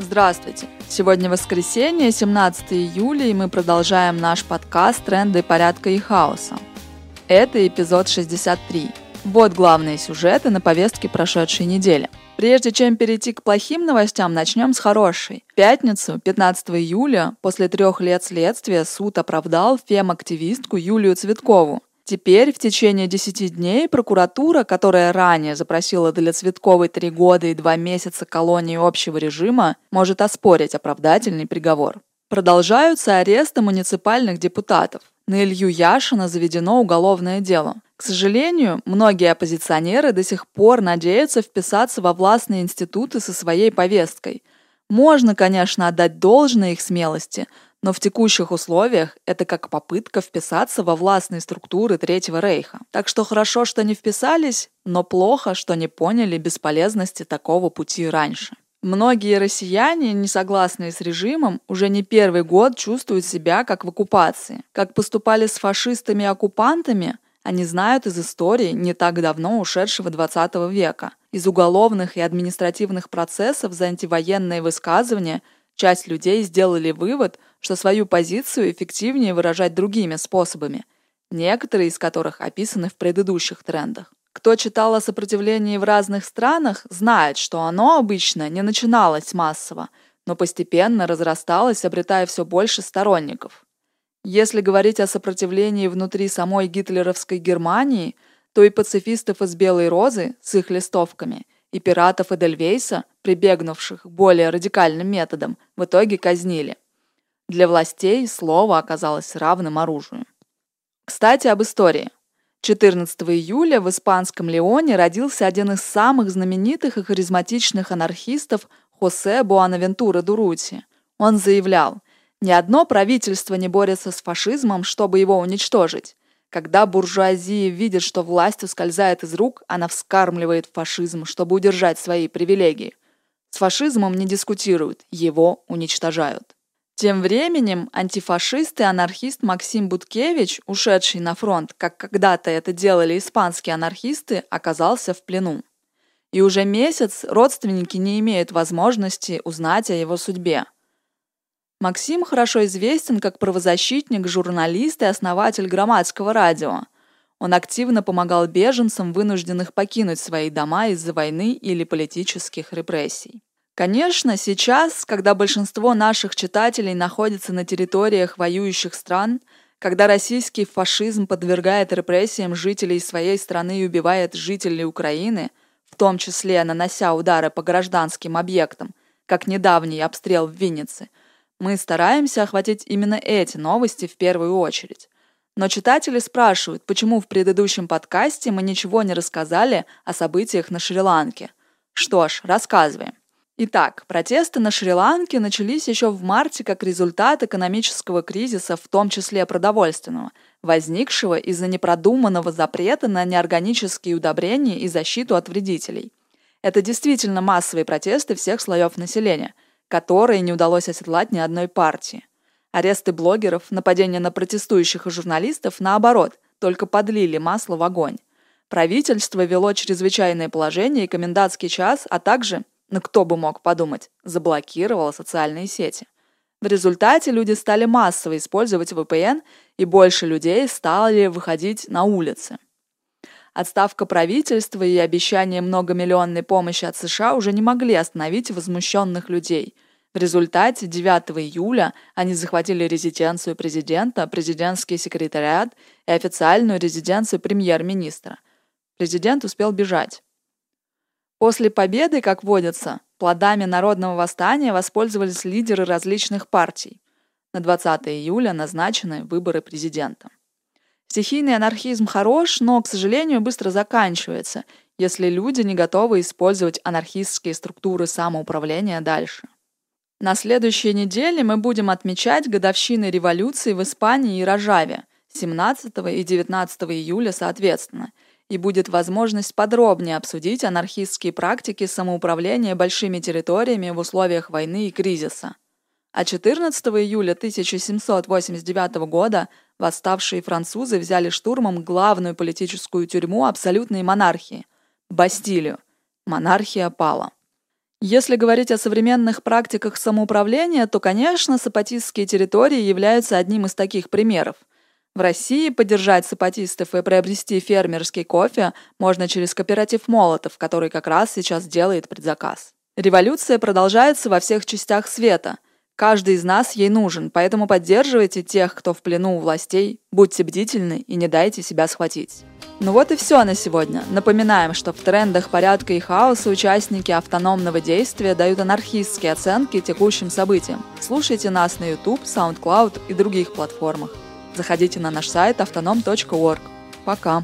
Здравствуйте! Сегодня воскресенье, 17 июля, и мы продолжаем наш подкаст «Тренды порядка и хаоса». Это эпизод 63. Вот главные сюжеты на повестке прошедшей недели. Прежде чем перейти к плохим новостям, начнем с хорошей. В пятницу, 15 июля, после трех лет следствия, суд оправдал фем-активистку Юлию Цветкову. Теперь в течение 10 дней прокуратура, которая ранее запросила для Цветковой три года и два месяца колонии общего режима, может оспорить оправдательный приговор. Продолжаются аресты муниципальных депутатов. На Илью Яшина заведено уголовное дело. К сожалению, многие оппозиционеры до сих пор надеются вписаться во властные институты со своей повесткой. Можно, конечно, отдать должное их смелости, но в текущих условиях это как попытка вписаться во властные структуры Третьего Рейха. Так что хорошо, что не вписались, но плохо, что не поняли бесполезности такого пути раньше. Многие россияне, не согласные с режимом, уже не первый год чувствуют себя как в оккупации. Как поступали с фашистами-оккупантами, они знают из истории не так давно ушедшего 20 века. Из уголовных и административных процессов за антивоенные высказывания часть людей сделали вывод, что свою позицию эффективнее выражать другими способами, некоторые из которых описаны в предыдущих трендах. Кто читал о сопротивлении в разных странах, знает, что оно обычно не начиналось массово, но постепенно разрасталось, обретая все больше сторонников. Если говорить о сопротивлении внутри самой гитлеровской Германии, то и пацифистов из Белой Розы с их листовками, и пиратов Эдельвейса, прибегнувших к более радикальным методам, в итоге казнили. Для властей слово оказалось равным оружию. Кстати, об истории. 14 июля в испанском Леоне родился один из самых знаменитых и харизматичных анархистов Хосе Буанавентура Дурути. Он заявлял, ни одно правительство не борется с фашизмом, чтобы его уничтожить. Когда буржуазия видит, что власть ускользает из рук, она вскармливает фашизм, чтобы удержать свои привилегии. С фашизмом не дискутируют, его уничтожают. Тем временем антифашист и анархист Максим Буткевич, ушедший на фронт, как когда-то это делали испанские анархисты, оказался в плену. И уже месяц родственники не имеют возможности узнать о его судьбе. Максим хорошо известен как правозащитник, журналист и основатель громадского радио. Он активно помогал беженцам, вынужденных покинуть свои дома из-за войны или политических репрессий. Конечно, сейчас, когда большинство наших читателей находится на территориях воюющих стран, когда российский фашизм подвергает репрессиям жителей своей страны и убивает жителей Украины, в том числе нанося удары по гражданским объектам, как недавний обстрел в Виннице, мы стараемся охватить именно эти новости в первую очередь. Но читатели спрашивают, почему в предыдущем подкасте мы ничего не рассказали о событиях на Шри-Ланке. Что ж, рассказываем. Итак, протесты на Шри-Ланке начались еще в марте как результат экономического кризиса, в том числе продовольственного, возникшего из-за непродуманного запрета на неорганические удобрения и защиту от вредителей. Это действительно массовые протесты всех слоев населения, которые не удалось оседлать ни одной партии. Аресты блогеров, нападения на протестующих и журналистов, наоборот, только подлили масло в огонь. Правительство вело чрезвычайное положение и комендантский час, а также но кто бы мог подумать, заблокировала социальные сети. В результате люди стали массово использовать VPN, и больше людей стали выходить на улицы. Отставка правительства и обещание многомиллионной помощи от США уже не могли остановить возмущенных людей. В результате 9 июля они захватили резиденцию президента, президентский секретариат и официальную резиденцию премьер-министра. Президент успел бежать. После победы, как водится, плодами народного восстания воспользовались лидеры различных партий. На 20 июля назначены выборы президента. Стихийный анархизм хорош, но, к сожалению, быстро заканчивается, если люди не готовы использовать анархистские структуры самоуправления дальше. На следующей неделе мы будем отмечать годовщины революции в Испании и Рожаве 17 и 19 июля соответственно – и будет возможность подробнее обсудить анархистские практики самоуправления большими территориями в условиях войны и кризиса. А 14 июля 1789 года восставшие французы взяли штурмом главную политическую тюрьму абсолютной монархии – Бастилию. Монархия пала. Если говорить о современных практиках самоуправления, то, конечно, сапатистские территории являются одним из таких примеров. В России поддержать сапатистов и приобрести фермерский кофе можно через кооператив «Молотов», который как раз сейчас делает предзаказ. Революция продолжается во всех частях света. Каждый из нас ей нужен, поэтому поддерживайте тех, кто в плену у властей, будьте бдительны и не дайте себя схватить. Ну вот и все на сегодня. Напоминаем, что в трендах порядка и хаоса участники автономного действия дают анархистские оценки текущим событиям. Слушайте нас на YouTube, SoundCloud и других платформах. Заходите на наш сайт autonom.org. Пока!